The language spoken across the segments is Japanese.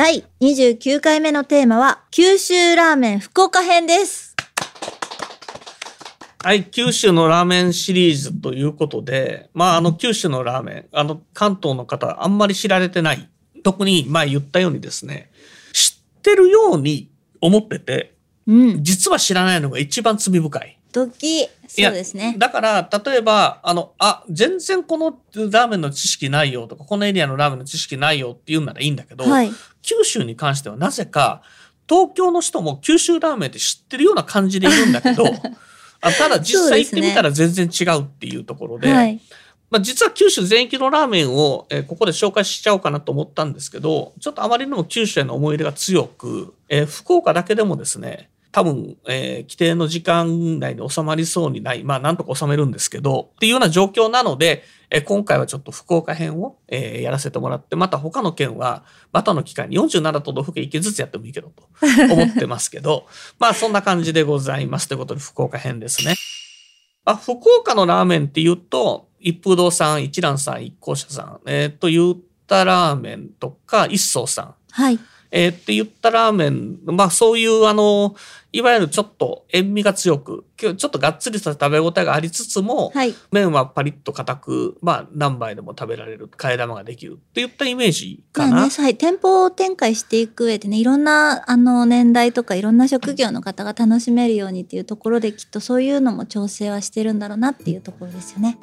第29回目のテーマは九州ラーメン福岡編です。はい九州のラーメンシリーズということでまああの九州のラーメンあの関東の方あんまり知られてない。特に前言ったようにですね知ってるように思っててうん。実は知らないのが一番罪深い。時そうですね。だから、例えば、あの、あ、全然このラーメンの知識ないよとか、このエリアのラーメンの知識ないよって言うならいいんだけど、はい。九州に関してはなぜか、東京の人も九州ラーメンって知ってるような感じでいるんだけど、あただ実際行ってみたら全然違うっていうところで、はい。まあ、実は九州全域のラーメンを、えーここで紹介しちゃおうかなと思ったんですけど、ちょっとあまりにも九州への思い入れが強く、えー福岡だけでもですね、多分、えー規定の時間内に収まりそうにない、まあなんとか収めるんですけど、っていうような状況なので、えー今回はちょっと福岡編を、えーやらせてもらって、また他の県は、またの期間に47都道府県1県ずつやってもいいけどと 思ってますけど、まあそんな感じでございます。ということで福岡編ですね。あ、福岡のラーメンって言うと、一風堂さん、一蘭さん、一行者さん、えー、と言ったラーメンとか、一層さん、はいえーって言ったラーメン、まあそういうあの、いわゆるちょっと塩味が強く、今日ちょっとがっつりした食べ応えがありつつも、はい麺はパリッと硬く、まあ何杯でも食べられる、替え玉ができるって言ったイメージかな。まあね、はい、店舗展開していく上でねいろんなあの年代とかいろんな職業の方が楽しめるようにっていうところできっとそういうのも調整はしてるんだろうなっていうところですよね。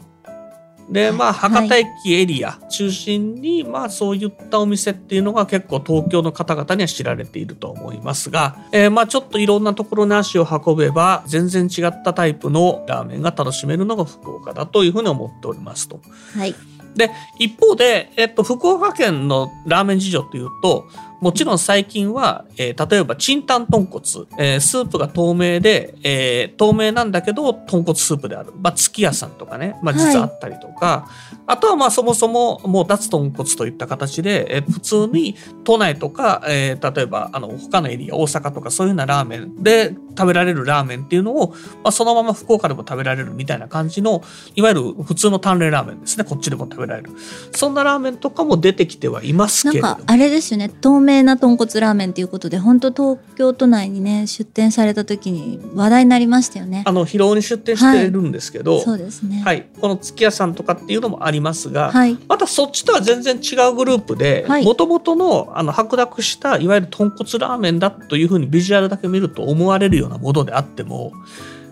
で、まあ、はい。博多駅エリア中心に、まあ、そういったお店っていうのが結構東京の方々には知られていると思いますが、えーまあ、ちょっといろんなところに足を運べば、全然違ったタイプのラーメンが楽しめるのが福岡だというふうに思っておりますと。はい、で、一方で、えっと、福岡県のラーメン事情というと、もちろん最近は、えー例えば、チンタン豚骨、えースープが透明で、えー透明なんだけど、豚骨スープである。まあ、月屋さんとかね、まあ、実はあったりとか、あとは、まあ、そもそも、もう、脱豚骨といった形で、えー普通に都内とか、えー例えば、あの、他のエリア、大阪とか、そういうようなラーメンで食べられるラーメンっていうのを、まあ、そのまま福岡でも食べられるみたいな感じの、いわゆる普通の淡麗ラーメンですね。こっちでも食べられる。そんなラーメンとかも出てきてはいますなんけれども。かあれですよね透明な豚骨ラーメンということで本当東京都内にね出店された時に話題になりましたよねあ。の、広尾に出店してるんですけど、そうですね。はい、この月屋さんとかっていうのもありますが、はいまたそっちとは全然違うグループではいもともとのあの白濁したいわゆる豚骨ラーメンだというふうにビジュアルだけ見ると思われるようなものであっても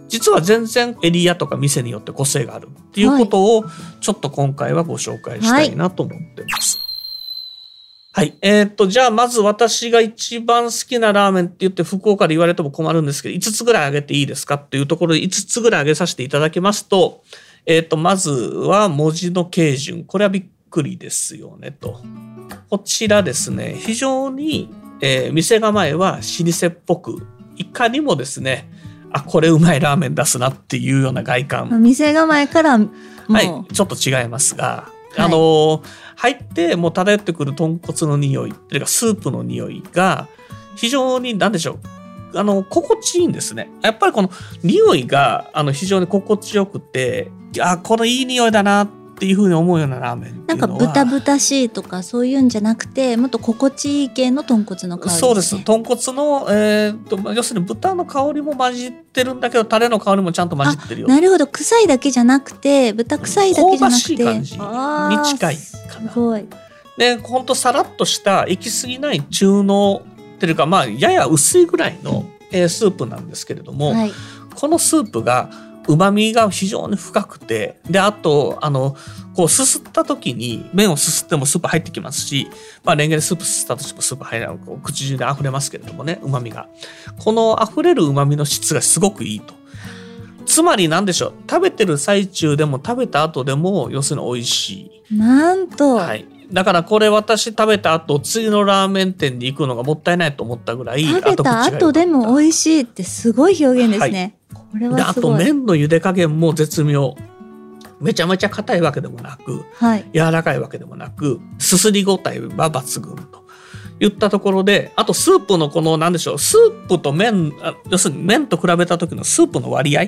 実は全然エリアとか店によって個性があるっていうことをちょっと今回はご紹介したいなと思ってます。はい。えーっと、じゃあ、まず私が一番好きなラーメンって言って福岡で言われても困るんですけど、5つぐらいあげていいですかっていうところで5つぐらいあげさせていただきますと、えーっと、まずは文字の形順。これはびっくりですよね、と。こちらですね、非常に、えー店構えは老舗っぽく、いかにもですね、あ、これうまいラーメン出すなっていうような外観。店構えからもう、はい、ちょっと違いますが、はいあのー入ってもう漂ってくる豚骨の匂いというかスープの匂いが非常に何でしょうあの心地いいんですね。やっぱりこの匂いがあの非常に心地よくてあこのいい匂いだなっていうふうに思うようなラーメンってないんか豚豚しいとかそういうんじゃなくてもっと心地いい系の豚骨の香りね、そうです。豚骨の、えーと要するに豚の香りも混じってるんだけどタレの香りもちゃんと混じってるよ。なるほど。臭いだけじゃなくて豚臭いだけじゃなくて。香ばしい感じ。に近いかな。すごい。で、ほんとさらっとした、行き過ぎない中濃っていうか、まあ、やや薄いぐらいの、えースープなんですけれども、はい。このスープが、旨味が非常に深くて、で、あと、あの、こう、すすった時に、麺をすすってもスープ入ってきますし、まあ、レンゲでスープすすったとしてもスープ入らない、こう口中で溢れますけれどもね、旨味が。この溢れる旨味の質がすごくいいと。つまり何でしょう食べてる最中でも食べた後でも要するに美味しい。なんと、はい。だからこれ私食べた後次のラーメン店に行くのがもったいないと思ったぐらい食べた後でも美味しいってすごい表現ですね。これであと。麺の茹で加減も絶妙めちゃめちゃ硬いわけでもなくはい。柔らかいわけでもなくすすり応えは抜群と言ったところであとスープのこの何でしょうスープと麺あ要するに麺と比べた時のスープの割合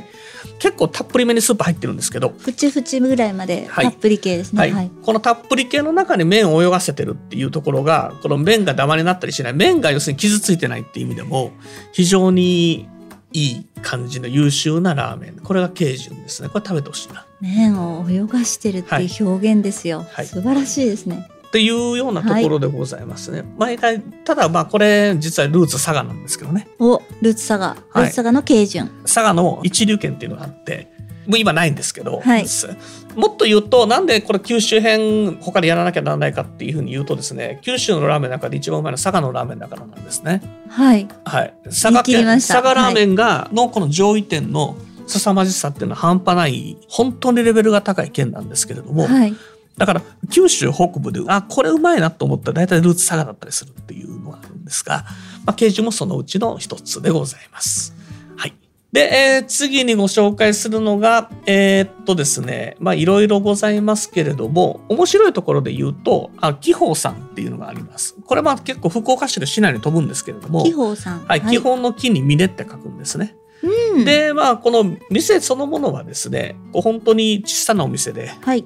結構たっぷりめにスープ入ってるんですけどふちふちぐらいまではいたっぷり系ですね。はいはい。このたっぷり系の中に麺を泳がせてるっていうところがこの麺がダマになったりしない麺が要するに傷ついてないっていう意味でも非常にいい感じの優秀なラーメンこれが慶順ですねこれ食べてほしいな麺を泳がしてるっていう表現ですよ。はい素晴らしいですね。っていうようなところでございますね。毎回ただまあこれ実はルーツ佐賀なんですけどねお、ルーツサガ、ルーツサガの慶順。佐賀の一流圏っていうのがあってもう今ないんですけど、はいもっと言うとなんでこれ九州編他でやらなきゃならないかっていうふうに言うとですね九州のラーメンの中で一番うまいのは佐賀のラーメンだからなんですね。はい。はい、佐賀県佐賀ラーメンが、のこの上位店の凄まじさっていうのは半端ない本当にレベルが高い県なんですけれども、はい。だから九州北部であこれうまいなと思ったら大体ルーツ佐賀だったりするっていうのがあるんですが、まあ、慶順もそのうちの一つでございます。はい。で、えー次にご紹介するのが、えーっとですね、まあいろいろございますけれども、面白いところで言うと、あ、紀宝さんっていうのがあります。これまあ結構福岡市の市内に飛ぶんですけれども、紀宝さん。はい、基本の木に峰って書くんですね。うん、で、まあこの店そのものはですね、こう本当に小さなお店で、はい。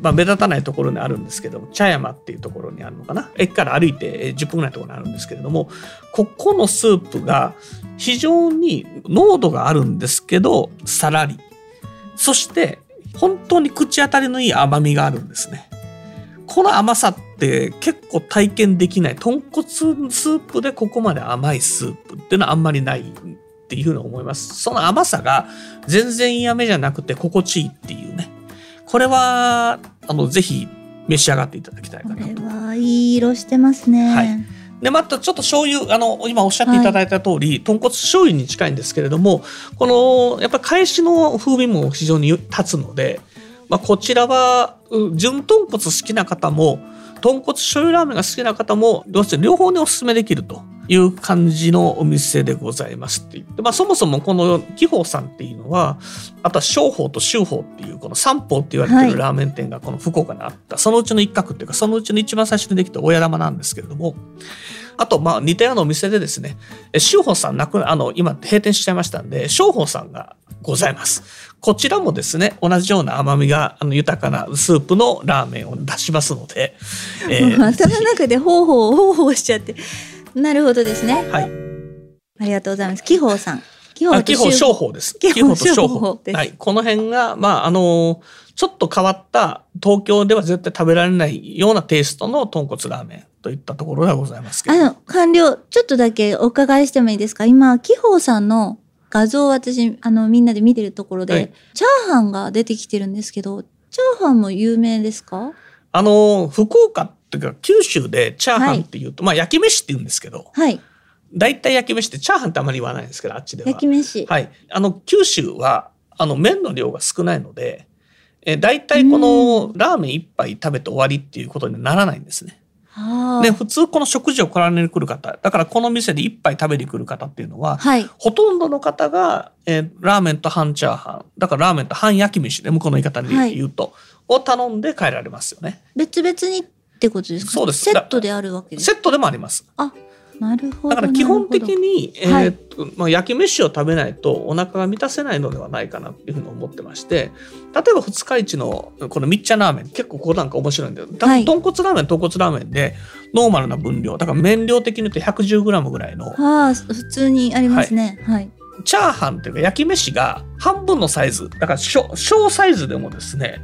まあ、目立たないところにあるんですけども茶山っていうところにあるのかな？駅から歩いて10分ぐらいのところにあるんですけれどもここのスープが非常に濃度があるんですけどさらり。そして本当に口当たりのいい甘みがあるんですね。この甘さって結構体験できない豚骨スープでここまで甘いスープっていうのはあんまりないっていうふうに思います。その甘さが全然嫌めじゃなくて心地いいっていうね。これはあのぜひ召し上がっていただきたいかこれなと。はいい色してますね。はいでまたちょっと醤油あの今おっしゃっていただいた通り、豚骨醤油に近いんですけれどもこのやっぱり返しの風味も非常に立つので、まあ、こちらはう純豚骨好きな方も豚骨醤油ラーメンが好きな方も両方にお勧めできるという感じのお店でございますって言って、まあ、そもそもこの紀宝さんっていうのはあとは商法と州法っていうこの三法って言われてはいるラーメン店がこの福岡にあった、そのうちの一角っていうかそのうちの一番最初にできた親玉なんですけれどもあとまあ似たようなお店でですねえ州法さんなくあの今閉店しちゃいましたんで商法さんがございますこちらもですね同じような甘みがあの豊かなスープのラーメンを出しますので、えー 頭の中でほうほうほうほうしちゃって。なるほどですね。はいありがとうございます。紀宝さん。紀あ、基本と商法です。基本基本と商商法法。ですはい。この辺が、まあ、あの、ちょっと変わった、東京では絶対食べられないようなテイストの豚骨ラーメンといったところではございますけど。あの、完了。ちょっとだけお伺いしてもいいですか？今、紀宝さんの画像を私、あの、みんなで見てるところで、はいチャーハンが出てきてるんですけど、チャーハンも有名ですか？あの、福岡っていうか、九州でチャーハンっていうと、まあ、焼き飯って言うんですけど、はい。大体焼き飯ってチャーハンってあまり言わないんですけど、あっちでは。焼き飯。はい。あの、九州は、あの、麺の量が少ないので、え大体このラーメン一杯食べて終わりっていうことにならないんですね。で、普通この食事を来られに来る方、だからこの店で一杯食べに来る方っていうのは、はい。ほとんどの方が、えーラーメンと半チャーハン、だからラーメンと半焼き飯で、向こうの言い方で言うと、を頼んで帰られますよね。別々にってことですか？そうです。セットであるわけです。セットでもあります。あ、なるほど。だから基本的に、えはい。ーっとまあ、焼き飯を食べないとお腹が満たせないのではないかなっていうふうに思ってまして例えば二日市のこのみっちゃんラーメン結構ここなんか面白いんだよ、だはい。豚骨ラーメン豚骨ラーメンでノーマルな分量。だから麺量的に言うと 110g ぐらいの。あ、普通にありますね。はい。チャーハンっていうか焼き飯が半分のサイズ。だから小小サイズでもですね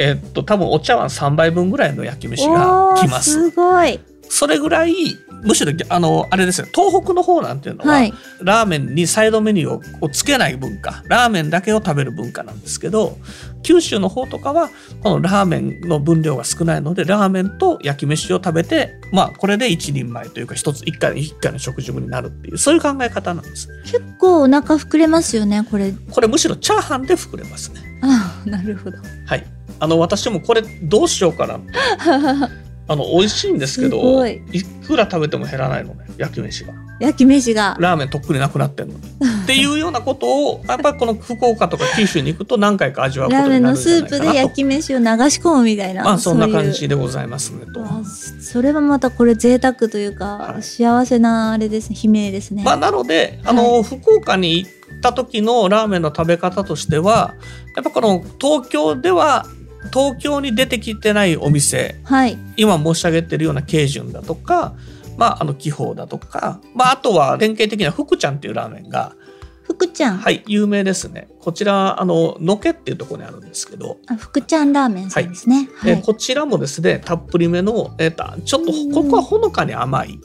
えーっと多分お茶碗3杯分ぐらいの焼き飯がおーきます。すごい。それぐらいむしろあのあれですね東北の方なんていうのは、はい。ラーメンにサイドメニューををつけない文化。ラーメンだけを食べる文化なんですけど九州の方とかはこのラーメンの分量が少ないのでラーメンと焼き飯を食べてまあこれで一人前というか一つ一回一回の食事分になるっていうそういう考え方なんです。結構お腹膨れますよねこれ。これむしろチャーハンで膨れますね。あなるほど。はいあの私もこれどうしようかな。あの美味しいんですけすどごい。いくら食べても減らないのね焼き飯が。焼き飯が。ラーメンとっくになくなってんの。にっていうようなことをやっぱりこの福岡とか九州に行くと何回か味わうこラーメンのとになるんスープでじゃないかなと焼き飯を流し込むみたいなまあそんな感じでございますねと。あそれはまたこれ贅沢というか、はい。幸せなあれですね悲鳴ですね、まあ、なのであの、福岡に行った時のラーメンの食べ方としてはやっぱこの東京では東京に出てきてないお店はい。今申し上げてるような慶順だとか、まあ、あの気泡だとか、まあ、あとは典型的な福ちゃんっていうラーメンが、福ちゃん、はい、有名ですね。こちらあののけっていうところにあるんですけど、あ福ちゃんラーメンさんですね。はい、えーこちらもですねたっぷりめの、えーとちょっとうん。ここはほのかに甘い、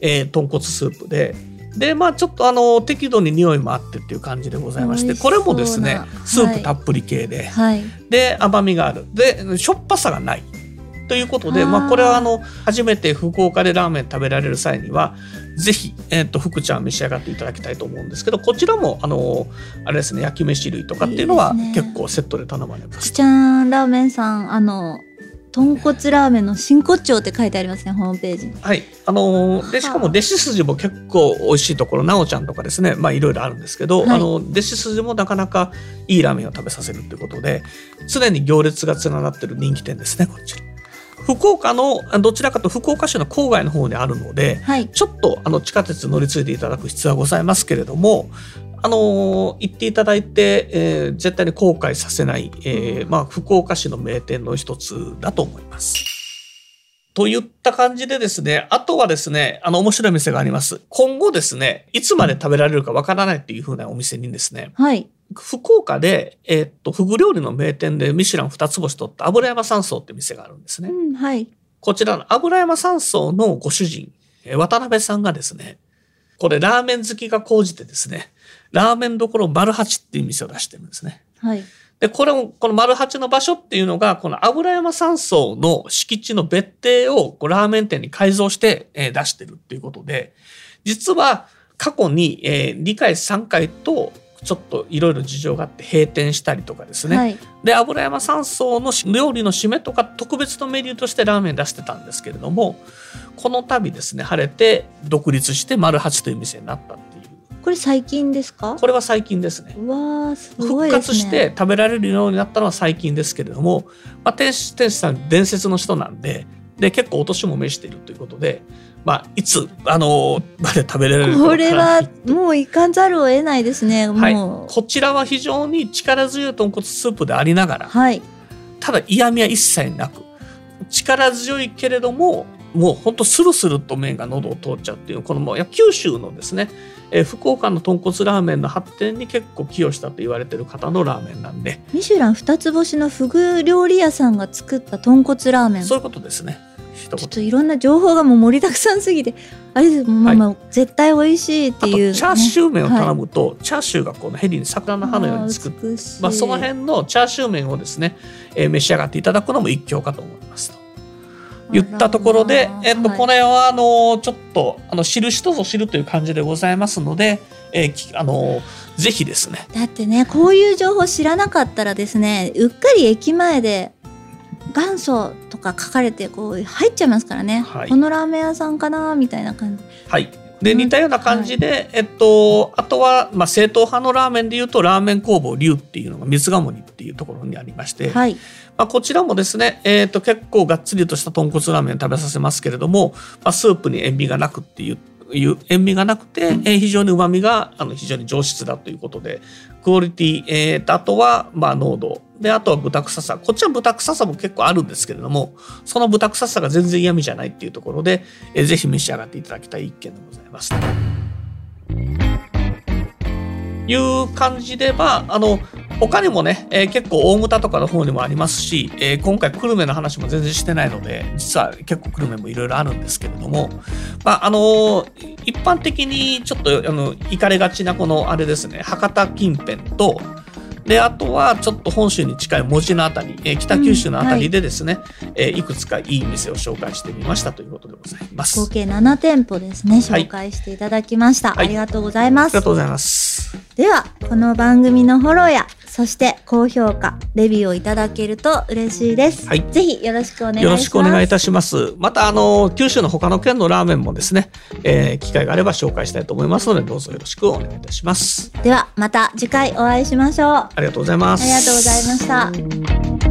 えー豚骨スープででまあちょっとあの適度に匂いもあってっていう感じでございましてこれもですねスープたっぷり系で、はい。で甘みがある。でしょっぱさがない。ということでまあ、これはあの初めて福岡でラーメン食べられる際にはぜひ、えー、と福ちゃん召し上がっていただきたいと思うんですけどこちらもあのあれですね焼き飯類とかっていうのは結構セットで頼まれます。福ちゃんラーメンさんあの豚骨ラーメンの真骨頂って書いてありますねホームページ。にはい、あのーでしかも弟子筋も結構美味しいところなおちゃんとかですね。まあいろいろあるんですけど、はい。あの弟子筋もなかなかいいラーメンを食べさせるということで常に行列が連なってる人気店ですねこち。ら。福岡のどちらかと福岡市の郊外の方にあるのではい。ちょっとあの地下鉄乗り継いでいただく必要はございますけれども、あのー行っていただいて、えー絶対に後悔させない、えーまあ、福岡市の名店の一つだと思います。といった感じでですね、あとはですね、あの面白い店があります。今後ですね、いつまで食べられるかわからないっていう風なお店にですね、はい福岡で、えーっと、フグ料理の名店でミシュラン二つ星取った油山山荘って店があるんですね。うんはいこちらの油山山荘のご主人、えー渡辺さんがですね、これラーメン好きが高じてですね、ラーメンどころ丸八っていう店を出してるんですね。はいで、これも、この丸八の場所っていうのが、この油山山荘の敷地の別邸をこうラーメン店に改造して、えー出してるっていうことで、実は過去に、え2回3回と、ちょっといろいろ事情があって閉店したりとかですね。はいで油山山荘の料理の締めとか特別のメニューとしてラーメン出してたんですけれどもこの度ですね晴れて独立して丸八という店になったこれ最近ですか？これは最近ですね。うわーすご復いですね。活して食べられるようになったのは最近ですけれども、まあ、店主店主さん伝説の人なんでで結構お年も召しているということで、まあ、いつあのまで食べられるかこれはいもういかんざるを得ないですね。はい。もう。こちらは非常に力強い豚骨スープでありながらはい。ただ嫌味は一切なく力強いけれどももうほんとスルスルと麺が喉を通っちゃうっていうこのもう九州のですね、えー福岡の豚骨ラーメンの発展に結構寄与したと言われてる方のラーメンなんで。ミシュラン二つ星のフグ料理屋さんが作った豚骨ラーメン。ちょそういうことですね。一言。っといろんな情報がもう盛りだくさんすぎてあれですまあまあ、絶対美味しいってあという、チャーシュー麺を頼むむと、チャーシューがこのヘリに桜の葉のように作って、まあ、その辺のチャーシュー麺をですね、えー召し上がっていただくのも一興かと思いますと。言ったところで、えっと、これれは、あの、ちょっと、あの、知る人ぞ知るという感じでございますので、えーきあの、ぜひですね、だってねこういう情報知らなかったらですねうっかり駅前で元祖とか書かれてこう入っちゃいますからね、はい。このラーメン屋さんかなみたいな感じ。はい。で、うん。似たような感じで、えっと、あとは、まあ、正統派のラーメンで言うと、ラーメン工房龍っていうのが水ヶ森っていうところにありまして、はい。まあ、こちらもですね、えっと、結構がっつりとした豚骨ラーメン食べさせますけれども、まあ、スープに塩味がなくっていう、いう塩味がなくて、えー非常に旨味があの非常に上質だということで、クオリティ、えーとあとは、まあ、濃度。で、あとは豚臭さ。こっちは豚臭さも結構あるんですけれども、その豚臭さが全然嫌味じゃないっていうところで、えーぜひ召し上がっていただきたい一件でございます。いう感じで、まあ、あの、他にもね、えー結構大牟田とかの方にもありますし、えー今回久留米の話も全然してないので実は結構久留米もいろいろあるんですけれども、まああのー一般的にちょっとあの行かれがちなこのあれですね博多近辺とであとはちょっと本州に近い門司のあたり、えー北九州のあたりでですね、いえーいくつかいい店を紹介してみましたということでございます。合計7店舗ですねはい。紹介していただきました、はい。ありがとうございます。ありがとうございます。ではこの番組のフォローやそして高評価レビューをいただけると嬉しいです、はいぜひよろしくお願いしますよろしくお願いいたします。また、あの、九州の他の県のラーメンもですね、えー機会があれば紹介したいと思いますので、どうぞよろしくお願いいたします。ではまた次回お会いしましょうあありがとうございます。りがとうございました